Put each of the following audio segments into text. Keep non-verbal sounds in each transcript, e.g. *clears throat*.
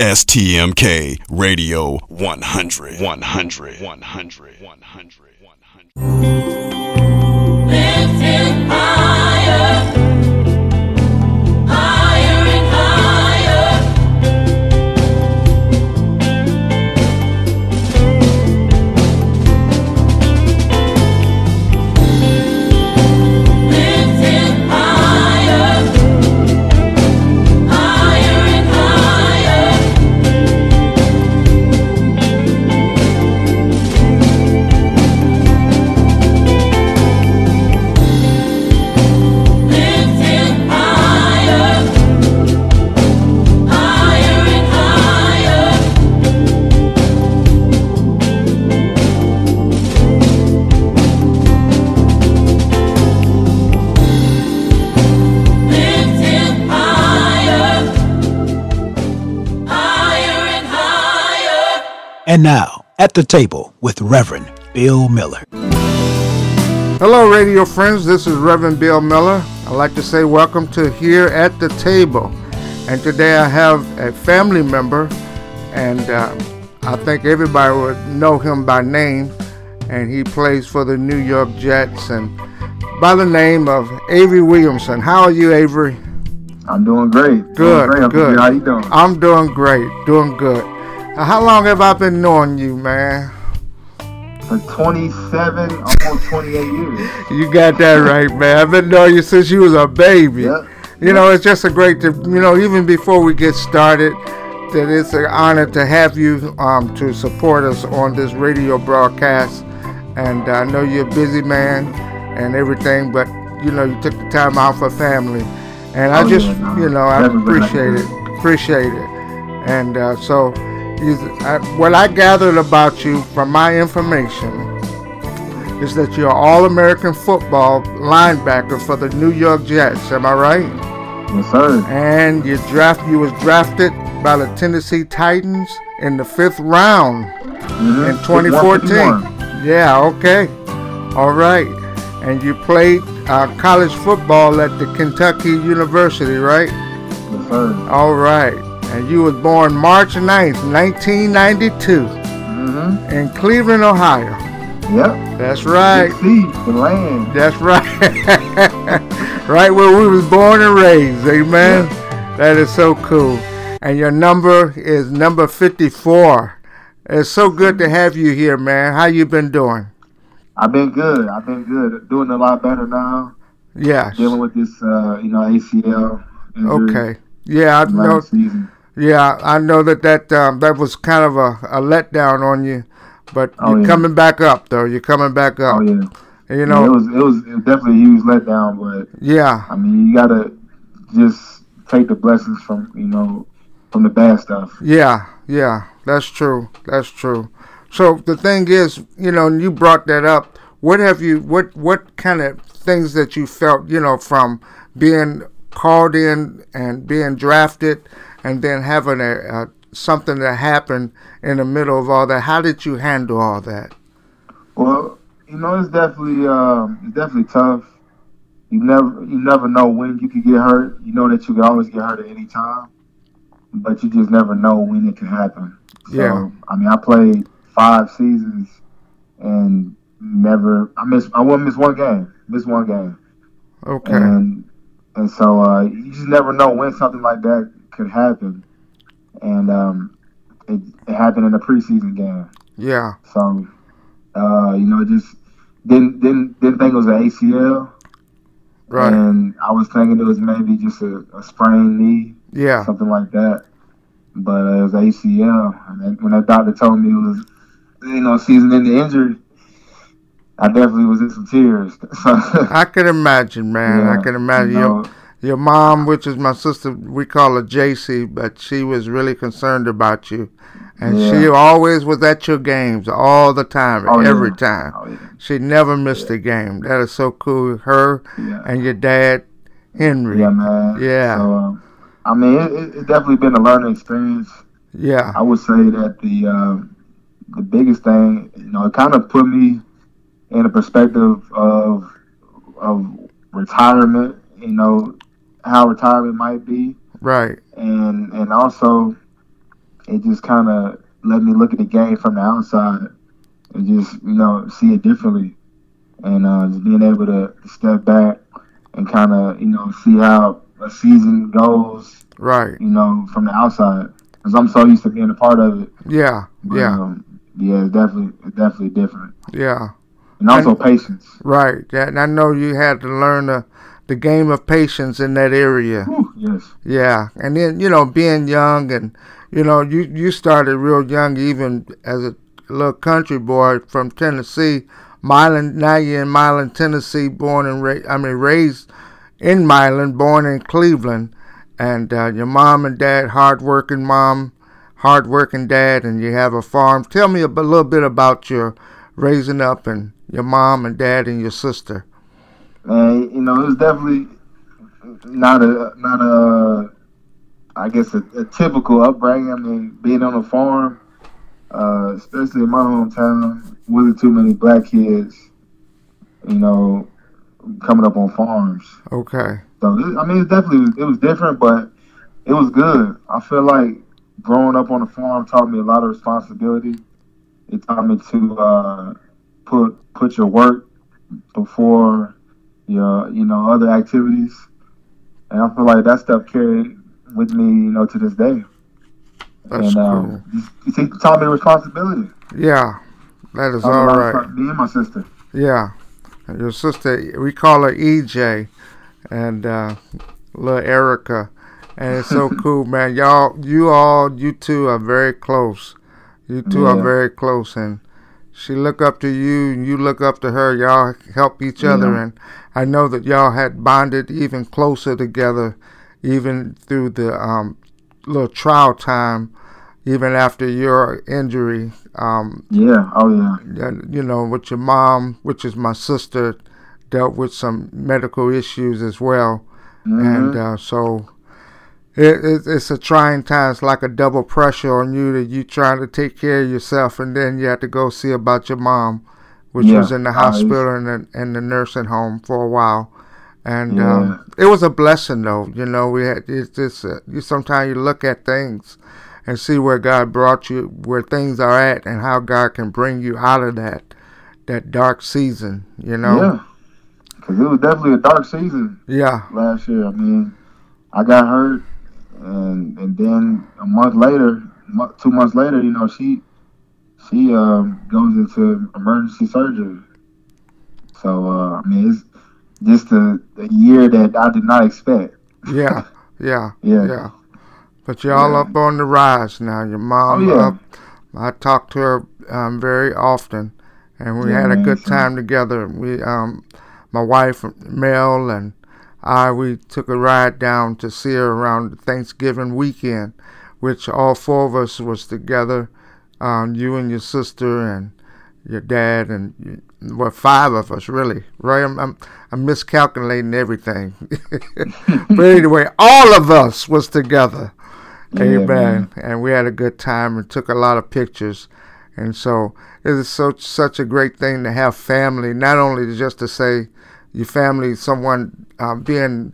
STMK Radio 100. 100. 100. 100. 100. And now, at the table with Reverend Bill Miller. Hello, radio friends. This is Reverend Bill Miller. I'd like to say welcome to Here at the Table. And today I have a family member, and uh, I think everybody would know him by name. And he plays for the New York Jets, and by the name of Avery Williamson. How are you, Avery? I'm doing great. Good, doing great. good. How you doing? I'm doing great, doing good. How long have I been knowing you, man? For 27, almost 28 years. You got that right, man. I've been knowing you since you was a baby. Yep. You know, it's just a great to, you know, even before we get started, that it's an honor to have you um, to support us on this radio broadcast. And I know you're a busy man and everything, but, you know, you took the time out for family. And I Oh, just, yeah, no, you know, I appreciate it. Appreciate it. And uh, so, you, I, what I gathered about you from my information is that you're All American football linebacker for the New York Jets. Am I right? Yes, sir. And you draft you was drafted by the Tennessee Titans in the fifth round Mhm. in 2014. Yeah. Okay. All right. And you played uh, college football at the Kentucky University, right? Yes, sir. All right. And you was born March 9th, 1992, Mm-hmm. in Cleveland, Ohio. Yep. That's right. C, the land. That's right. *laughs* right where we was born and raised. Amen. That is so cool. And your number is number 54. It's so good to have you here, man. How you been doing? I've been good. I've been good. Doing a lot better now. Yeah. Dealing with this, uh, you know, ACL. injury Okay. Yeah, I know. Yeah, I know that that um, that was kind of a, a letdown on you, but Oh, you're yeah. coming back up though. You're coming back up. Oh yeah. You know. it was it was it was definitely a huge letdown, but yeah. I mean, you gotta just take the blessings from you know from the bad stuff. Yeah, yeah, that's true. That's true. So the thing is, you know, and you brought that up. What have you? What what kind of things that you felt, you know, from being called in and being drafted, and then having a, a something that happened in the middle of all that? How did you handle all that? Well, you know, it's definitely um, it's definitely tough. You never you never know when you could get hurt. You know that you can always get hurt at any time, but you just never know when it can happen. So, Yeah. I mean, I played five seasons and never I missed I won't miss one game. Missed one game. Okay. And and so uh, you just never know when something like that could happen. And um, it, it happened in a preseason game. yeah. So, uh, you know, just didn't didn't didn't think it was an ACL, Right. and I was thinking it was maybe just a, a sprained knee, Yeah. something like that. But uh, it was ACL, and then when that doctor told me it was, you know, season-ending injury, I definitely was in some tears. *laughs* I can imagine, man. I yeah, can imagine. you know, your mom, which is my sister, we call her JC, but she was really concerned about you. And she always was at your games all the time, Oh, every yeah. time. Oh, yeah. She never missed a game. That is so cool. Her Yeah. and your dad, Henry. Yeah, man. Yeah. So, um, I mean, it, it, it's definitely been a learning experience. Yeah. I would say that the um, the biggest thing, you know, it kind of put me in a perspective of of retirement. You know, how retirement might be, Right. and and also it just kind of let me look at the game from the outside and just you know see it differently, and uh, just being able to step back and kind of you know see how a season goes, Right. you know, from the outside. Because I'm so used to being a part of it. Yeah. But, Yeah. um, yeah, it's definitely it's definitely different, Yeah. and also patience. Right. Yeah, and I know you had to learn the the game of patience in that area. Whew, yes. Yeah, and then you know, being young and you know, you you started real young, even as a little country boy from Tennessee, Milan. Now you're in Milan, Tennessee, born and ra- I mean raised in Milan, born in Cleveland, and uh, your mom and dad, hardworking mom, hardworking dad, and you have a farm. Tell me a b- little bit about your raising up and your mom and dad and your sister. And you know, it was definitely not a not a I guess a, a typical upbringing. I mean, being on a farm, uh, especially in my hometown, wasn't too many black kids, you know, coming up on farms. Okay. So I mean, it definitely it was different, but it was good. I feel like growing up on a farm taught me a lot of responsibility. It taught me to uh, put put your work before your you know other activities, and I feel like that stuff carried with me you know to this day. That's and um, cool. it, it taught me responsibility. Yeah, that is all right. me all a lot of right. respons- Me and my sister. Yeah, your sister, we call her EJ, and uh, little Erica, and it's so *laughs* cool, man. Y'all, you all, you two are very close. You two are very close, and she look up to you, and you look up to her. Y'all help each other, Yeah. and I know that y'all had bonded even closer together, even through the um, little trial time, even after your injury. Um, Yeah. Oh yeah. you know, with your mom, which is my sister, dealt with some medical issues as well, and Mhm. uh, so it, it, it's a trying time. It's like a double pressure on you that you trying to take care of yourself, and then you have to go see about your mom, which Yeah. was in the Uh, hospital and the, and the nursing home for a while. And Yeah. um, it was a blessing, though. You know, we had it's just uh, you. Sometimes you look at things and see where God brought you, where things are at, and how God can bring you out of that that dark season. You know, Yeah. Because it was definitely a dark season yeah, last year. I mean, I got hurt, then a month later, two months later, you know, she she um, goes into emergency surgery. So uh, I mean, it's just a, a year that I did not expect. yeah, *laughs* yeah, Yeah. yeah. But y'all Yeah. up on the rise now. Your mom Oh, yeah. up. I talk to her um, very often, and we Yeah, had a man, good so- time together. We, um, my wife Mel and I, we took a ride down to see her around Thanksgiving weekend, which all four of us was together. Um, you and your sister and your dad and well, five of us really. Right? I'm I'm, I'm miscalculating everything. *laughs* but anyway, all of us was together. Yeah, Amen. man. And we had a good time and took a lot of pictures. And so it is so such a great thing to have family, not only just to say your family, someone um, being,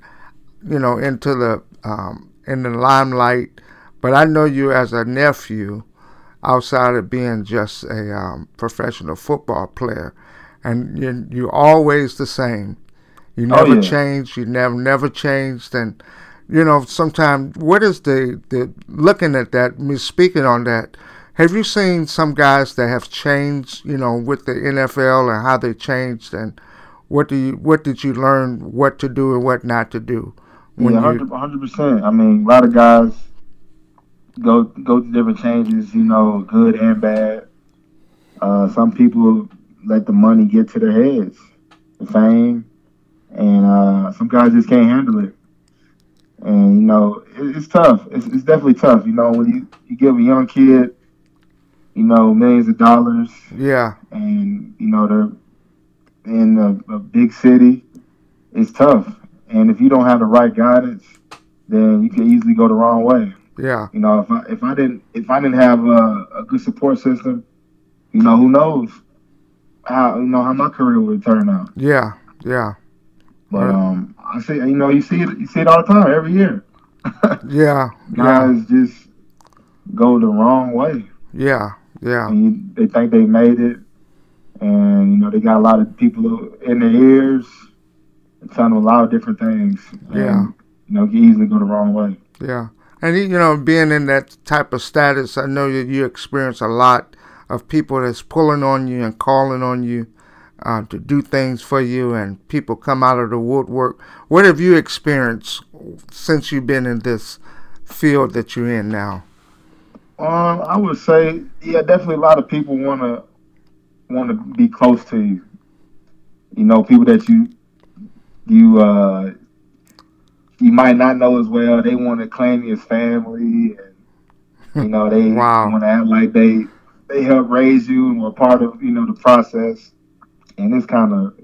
you know, into the um, in the limelight, but I know you as a nephew, outside of being just a um, professional football player, and you you always the same. You Oh, never yeah. changed. You never never changed, and you know sometimes what is the the looking at that me speaking on that have you seen some guys that have changed you know with the NFL and how they changed and what do you what did you learn what to do and what not to do when yeah, you hundred percent. I mean, a lot of guys go go through different changes. You know, good and bad. Uh, some people let the money get to their heads, the fame, and uh, some guys just can't handle it. And you know, it, it's tough. It's, it's definitely tough. You know, when you you give a young kid, you know, millions of dollars, yeah and you know they're in a, a big city, it's tough. And if you don't have the right guidance, then you can easily go the wrong way. yeah You know, if I if I didn't if I didn't have a, a good support system, you know, who knows how you know how my career would turn out. yeah yeah But Right. um, I see you know you see it you see it all the time every year. *laughs* yeah yeah Guys just go the wrong way. Yeah, yeah, And you, they think they made it, and you know they got a lot of people in their ears, telling them a lot of different things. And, Yeah. you know, you easily go the wrong way. yeah. And you you know, being in that type of status, I know that you experience a lot of people that's pulling on you and calling on you uh, to do things for you, and people come out of the woodwork. What have you experienced since you've been in this field that you're in now? Um, I would say, yeah, definitely a lot of people want to want to be close to you. You know, people that you you uh you might not know as well. They want to claim you as family, and you know they *laughs* Wow. want to act like they they helped raise you and were part of you know the process. And it's kind of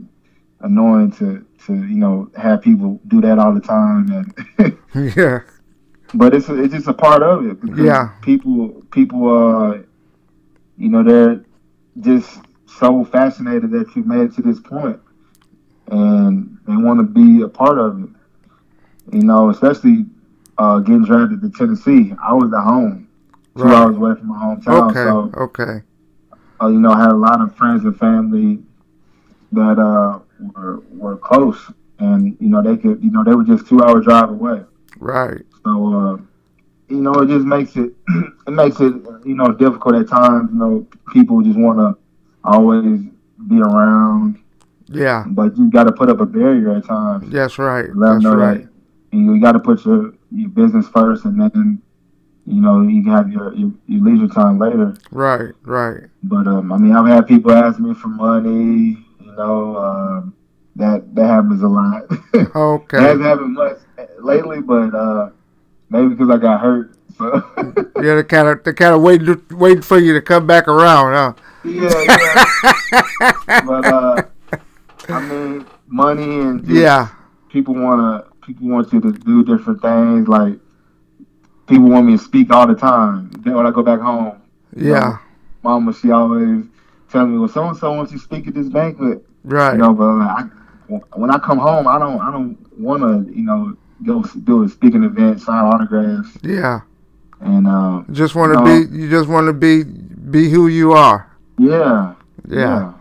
annoying to to you know have people do that all the time. And *laughs* *laughs* yeah, but it's it's just a part of it because Yeah. people people uh you know they're just so fascinated that you made it to this point and they want to be a part of it. You know especially uh getting drafted to Tennessee. I was at home. Two Right. hours away from my hometown okay, so okay, uh, you know I had a lot of friends and family that uh were were close and you know they could you know they were just two hour drive away. Right, so, uh, you know, it just makes it *clears throat* it makes it you know difficult at times. You know, people just want to always be around, yeah, but you got to put up a barrier at times. that's right, Let them that's know right, that you got to put your your business first, and then you know you can have your, your your leisure time later. right, right, But um, I mean, I've had people ask me for money. You know, um, that that happens a lot. *laughs* Okay, hasn't happened much lately, but uh, maybe because I got hurt. So yeah. They kind of they kind of waiting waiting for you to come back around, huh? Yeah, yeah. *laughs* but uh, I mean, money and just Yeah, people wanna people want you to do different things. Like people want me to speak all the time. Then when I go back home, yeah, Mama she always telling me, "Well, so and so wants you to speak at this banquet." right, You know, but like, I, when I come home, I don't I don't want to you know go do a speaking event, sign autographs, yeah. and um, Just want to No. be, you just want to be, be who you are. Yeah. Yeah,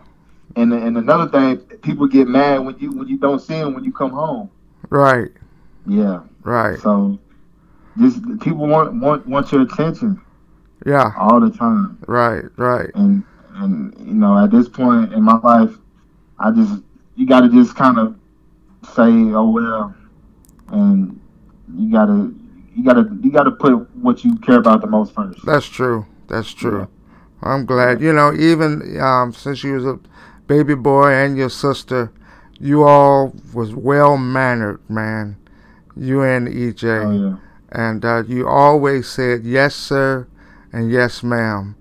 And and another thing, people get mad when you when you don't see them when you come home. right, Yeah. right, So just people want want want your attention yeah, all the time. right, right, And and you know, at this point in my life, I just you got to just kind of say, "Oh well," and you got to you got to you got to put what you care about the most first. That's true. That's true. I'm glad. You know, even um, since you was a baby boy and your sister, you all was well mannered, man. You and EJ, Oh yeah. and uh, you always said yes, sir, and yes, ma'am.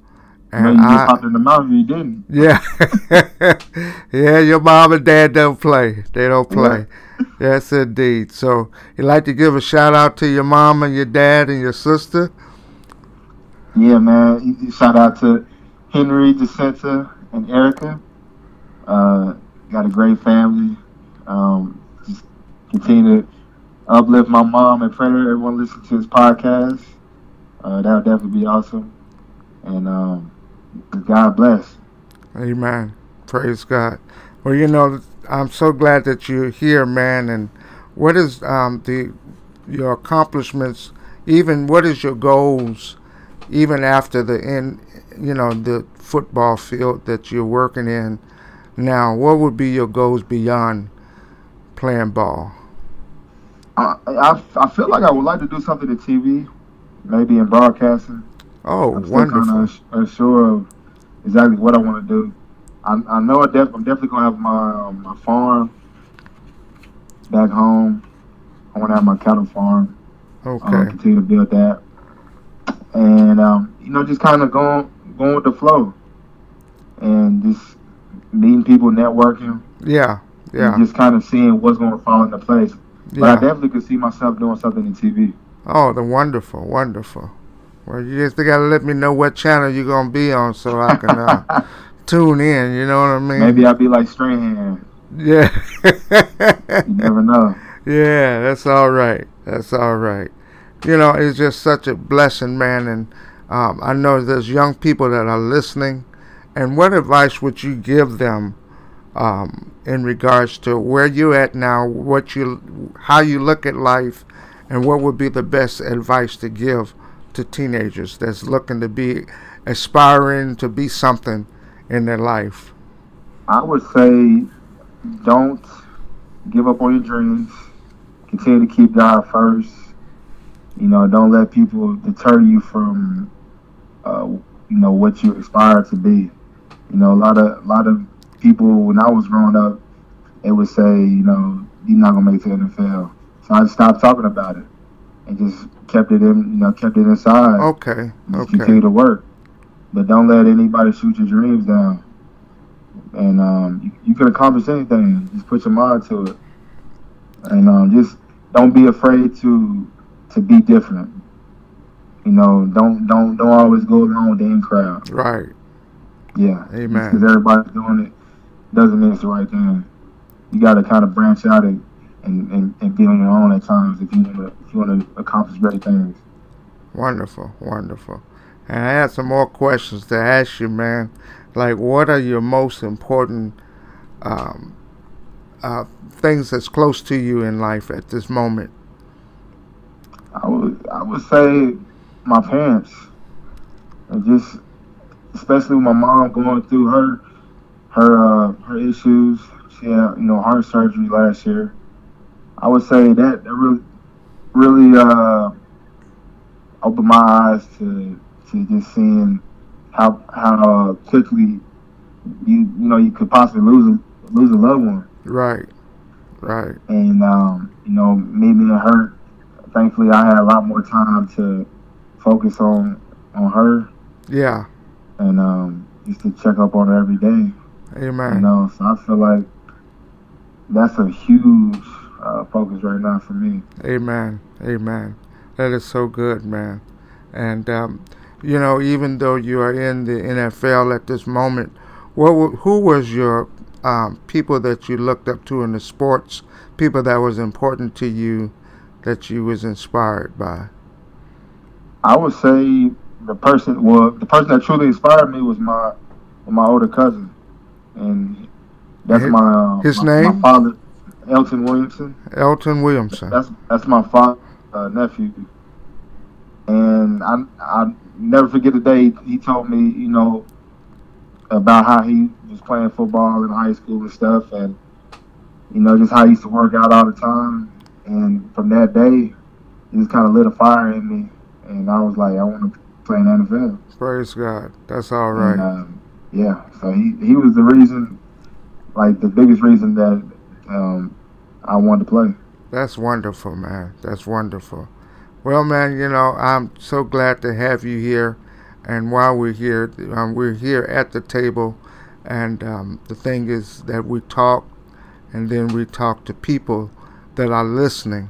And you just I, popped in the mouth. You didn't. yeah, *laughs* yeah, your mom and dad don't play. They don't play. *laughs* Yes, indeed. So, you'd like to give a shout out to your mom and your dad and your sister? Yeah, man. Shout out to Henry, Jacinta, and Erica. Uh, got a great family. Um, just continue to uplift my mom and pray everyone listen to his podcast. Uh, that would definitely be awesome. And um, God bless. Amen. Praise God. Well, you know, I'm so glad that you're here, man. And what is um, the your accomplishments? Even what is your goals? Even after the end, you know, the football field that you're working in now. What would be your goals beyond playing ball? I, I, I feel like I would like to do something in TV, maybe in broadcasting. Oh, I'm wonderful. kind of unsure of exactly what I want to do. I, I know I def- I'm definitely gonna have my um, my farm back home. I want to have my cattle farm. Um, Okay. continue to build that, and um, you know, just kind of going going with the flow, and just meeting people, networking, Yeah. Yeah. and just kind of seeing what's going to fall into place. But I definitely could see myself doing something in TV. Oh, the wonderful, wonderful. Well, you just gotta let me know what channel you're gonna be on so I can uh, *laughs* tune in. You know what I mean? Maybe I'll be like Strahan. Yeah. You never know. *laughs* yeah, that's all right. That's all right. You know, it's just such a blessing, man, and Um, I know there's young people that are listening, and what advice would you give them um, in regards to where you're at now, what you, how you look at life, and what would be the best advice to give to teenagers that's looking to be aspiring to be something in their life? I would say don't give up on your dreams. Continue to keep God first. You know, don't let people deter you from, uh, you know, what you aspire to be. You know, a lot of a lot of people when I was growing up, they would say, you know, you're not gonna make it to the NFL. So I stopped talking about it and just kept it in, you know, kept it inside. Okay. Just Okay. continue to work, but don't let anybody shoot your dreams down. And um, you, you can accomplish anything. Just put your mind to it, and um, just don't be afraid to to be different. You know, don't don't don't always go along with the in crowd. Right. Yeah, Amen. Because everybody's doing it doesn't mean it's the right thing. You got to kind of branch out and, and, and, and be on your own at times if you want to if you want to accomplish great things. Wonderful, wonderful. And I had some more questions to ask you, man. Like, what are your most important um, uh, things that's close to you in life at this moment? I would I would say my parents, and just especially with my mom going through her her uh, her issues. She had you know heart surgery last year. I would say that that really really uh, opened my eyes to to just seeing how how quickly you you know you could possibly lose a lose a loved one Right, right, and um, you know, me being hurt, thankfully I had a lot more time to focus on on her yeah, and um, just to check up on her every day. amen. You know, so I feel like that's a huge uh, focus right now for me. Amen. Amen. That is so good, man. And um, you know, even though you are in the NFL at this moment, what who was your um, people that you looked up to in the sports? People that was important to you, that you was inspired by. I would say the person, well, the person that truly inspired me was my my older cousin, and that's His- my uh, his my, name? my father, Elton Williamson. Elton Williamson. That's that's my father uh, nephew, and I I never forget the day he told me, you know, about how he was playing football in high school and stuff, and you know just how he used to work out all the time. And from that day, it just kind of lit a fire in me, and I was like, I want to play in the NFL. Praise God. That's all right. And, um, yeah, so he he was the reason, like the biggest reason that um, I wanted to play. That's wonderful, man. That's wonderful. Well, man, you know, I'm so glad to have you here. And while we're here, um, we're here at the table. And um, the thing is that we talk and then we talk to people that are listening.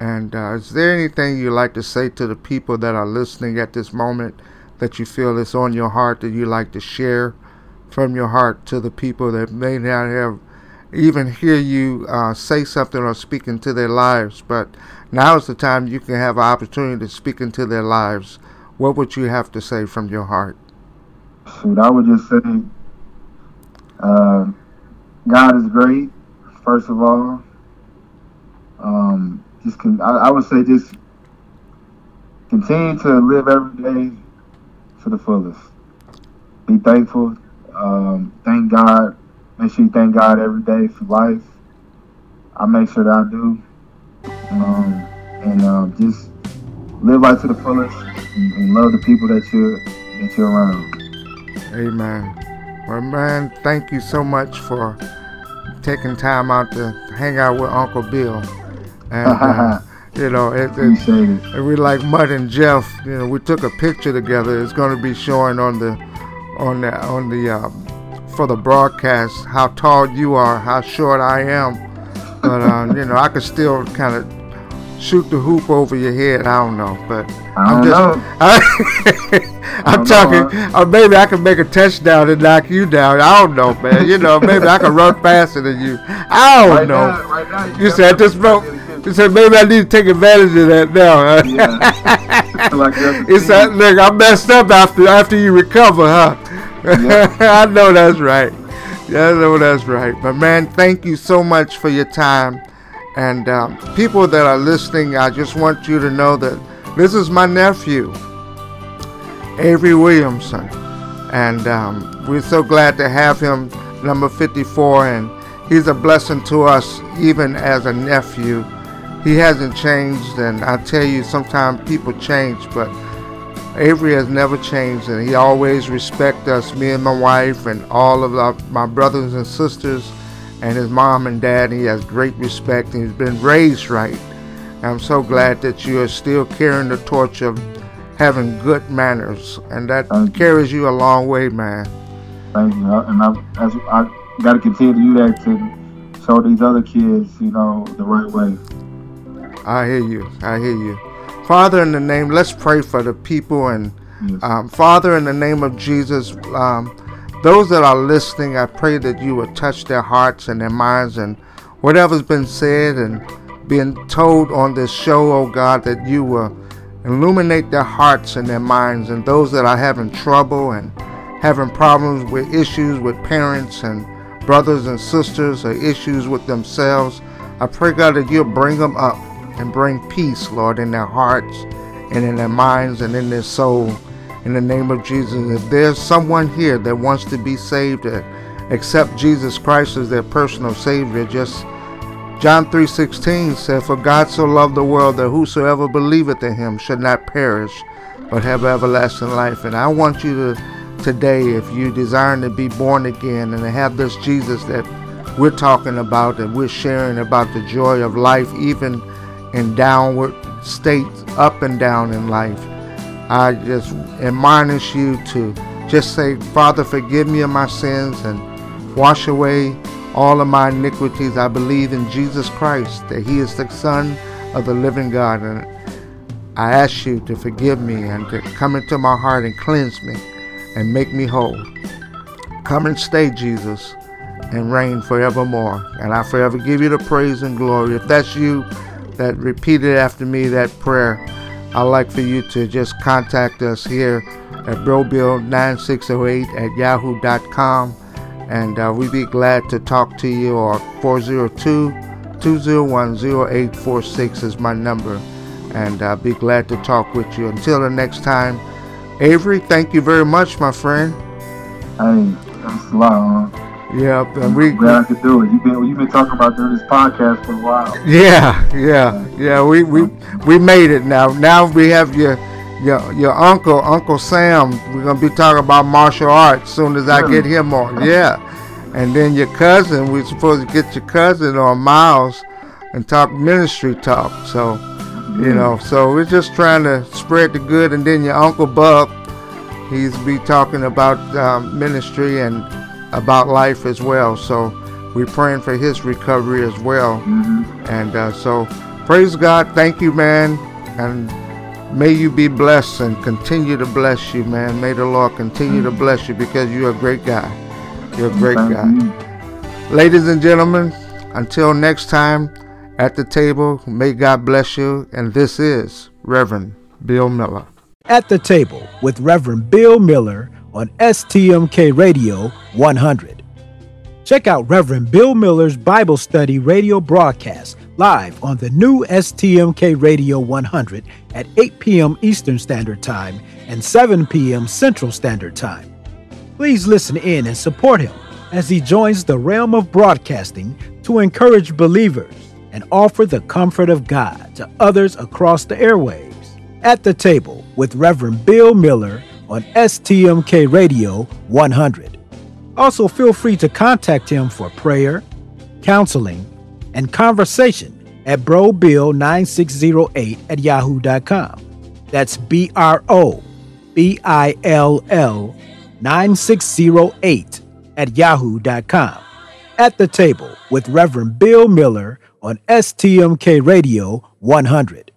And uh, is there anything you'd like to say to the people that are listening at this moment that you feel is on your heart that you like to share from your heart to the people that may not have even hear you uh, say something or speak into their lives, but now is the time you can have an opportunity to speak into their lives. What would you have to say from your heart? Shoot, I would just say, uh, God is great. First of all, um, just I, I would say just continue to live every day to the fullest. Be thankful. Um, thank God. Make sure you thank God every day for life. I make sure that I do. Um, and um, just live life to the fullest and, and love the people that you're that you're around. Amen. Well, man, thank you so much for taking time out to hang out with Uncle Bill. And, uh, you know, it, it, we like Mutt and Jeff. You know, we took a picture together. It's going to be showing on the, on the, on the, um, for the broadcast how tall you are, how short I am. But um, you know, I could still kind of shoot the hoop over your head. I don't know, but I I'm just, *laughs* I'm talking. know, Or maybe I can make a touchdown and knock you down. I don't know, man. You know, maybe I can run *laughs* faster than you. I don't Right know. now, right now, You said this definitely bro. gotta get You said maybe I need to take advantage of that now. huh? *laughs* Yeah. like It's that look. I messed up after after you recover, huh? Yeah. *laughs* I know that's right. Yeah, I know that's right. But man, thank you so much for your time. And um, people that are listening, I just want you to know that this is my nephew, Avery Williamson, and um, we're so glad to have him, number 54, and he's a blessing to us even as a nephew. He hasn't changed, and I tell you, sometimes people change, but Avery has never changed, and he always respect us, me and my wife, and all of our, my brothers and sisters, and his mom and dad. He has great respect, and he's been raised right. And I'm so glad that you are still carrying the torch of having good manners, and that Thank carries you a long way, man. Thank you. And I, that's, I got to continue to do that to show these other kids, you know, the right way. I hear you. I hear you. Father, in the name, let's pray for the people. And um, Father, in the name of Jesus, um, those that are listening, I pray that you would touch their hearts and their minds and whatever's been said and being told on this show, oh God, that you will illuminate their hearts and their minds. And those that are having trouble and having problems with issues with parents and brothers and sisters or issues with themselves, I pray, God, that you'll bring them up and bring peace, Lord, in their hearts and in their minds and in their soul. In the name of Jesus, if there's someone here that wants to be saved, that accept Jesus Christ as their personal Savior, just John 3:16 said, "For God so loved the world that whosoever believeth in Him should not perish, but have everlasting life." And I want you to today, if you desire to be born again and have this Jesus that we're talking about and we're sharing about the joy of life, even in downward states, up and down in life. I just admonish you to just say, Father, forgive me of my sins and wash away all of my iniquities. I believe in Jesus Christ, that He is the Son of the living God. And I ask you to forgive me and to come into my heart and cleanse me and make me whole. Come and stay, Jesus, and reign forevermore. And I forever give you the praise and glory. If that's you that repeated after me that prayer, I'd like for you to just contact us here at brobill9608 at yahoo.com. And uh, we'd be glad to talk to you, or 402 201 0846 is my number. And I'll be glad to talk with you. Until the next time, Avery, thank you very much, my friend. Hey, that's a lot? Yep, and we, glad I could do it. You've been you've been talking about doing this podcast for a while. yeah, yeah, yeah. We we we made it now. Now we have your your your uncle, Uncle Sam. We're gonna be talking about martial arts soon as I get him on. Yeah, and then your cousin. We're supposed to get your cousin on Miles and talk ministry talk. So you know, so we're just trying to spread the good. And then your uncle Buck, he's be talking about um, ministry and about life as well. So we're praying for his recovery as well. Mm-hmm. And uh, so, praise God. Thank you, man. And may you be blessed and continue to bless you, man. May the Lord continue to bless you because you're a great guy. You're a great Thank guy. you. Ladies and gentlemen, until next time at the table, may God bless you. And this is Reverend Bill Miller. At the table with Reverend Bill Miller on STMK Radio 100. Check out Reverend Bill Miller's Bible study radio broadcast live on the new STMK Radio 100 at 8 p.m. Eastern Standard Time and 7 p.m. Central Standard Time. Please listen in and support him as he joins the realm of broadcasting to encourage believers and offer the comfort of God to others across the airwaves. At the table with Reverend Bill Miller on STMK Radio 100. Also, feel free to contact him for prayer, counseling, and conversation at brobill9608 at yahoo.com. That's B R O B I L L 9608 at yahoo.com. At the table with Reverend Bill Miller on STMK Radio 100.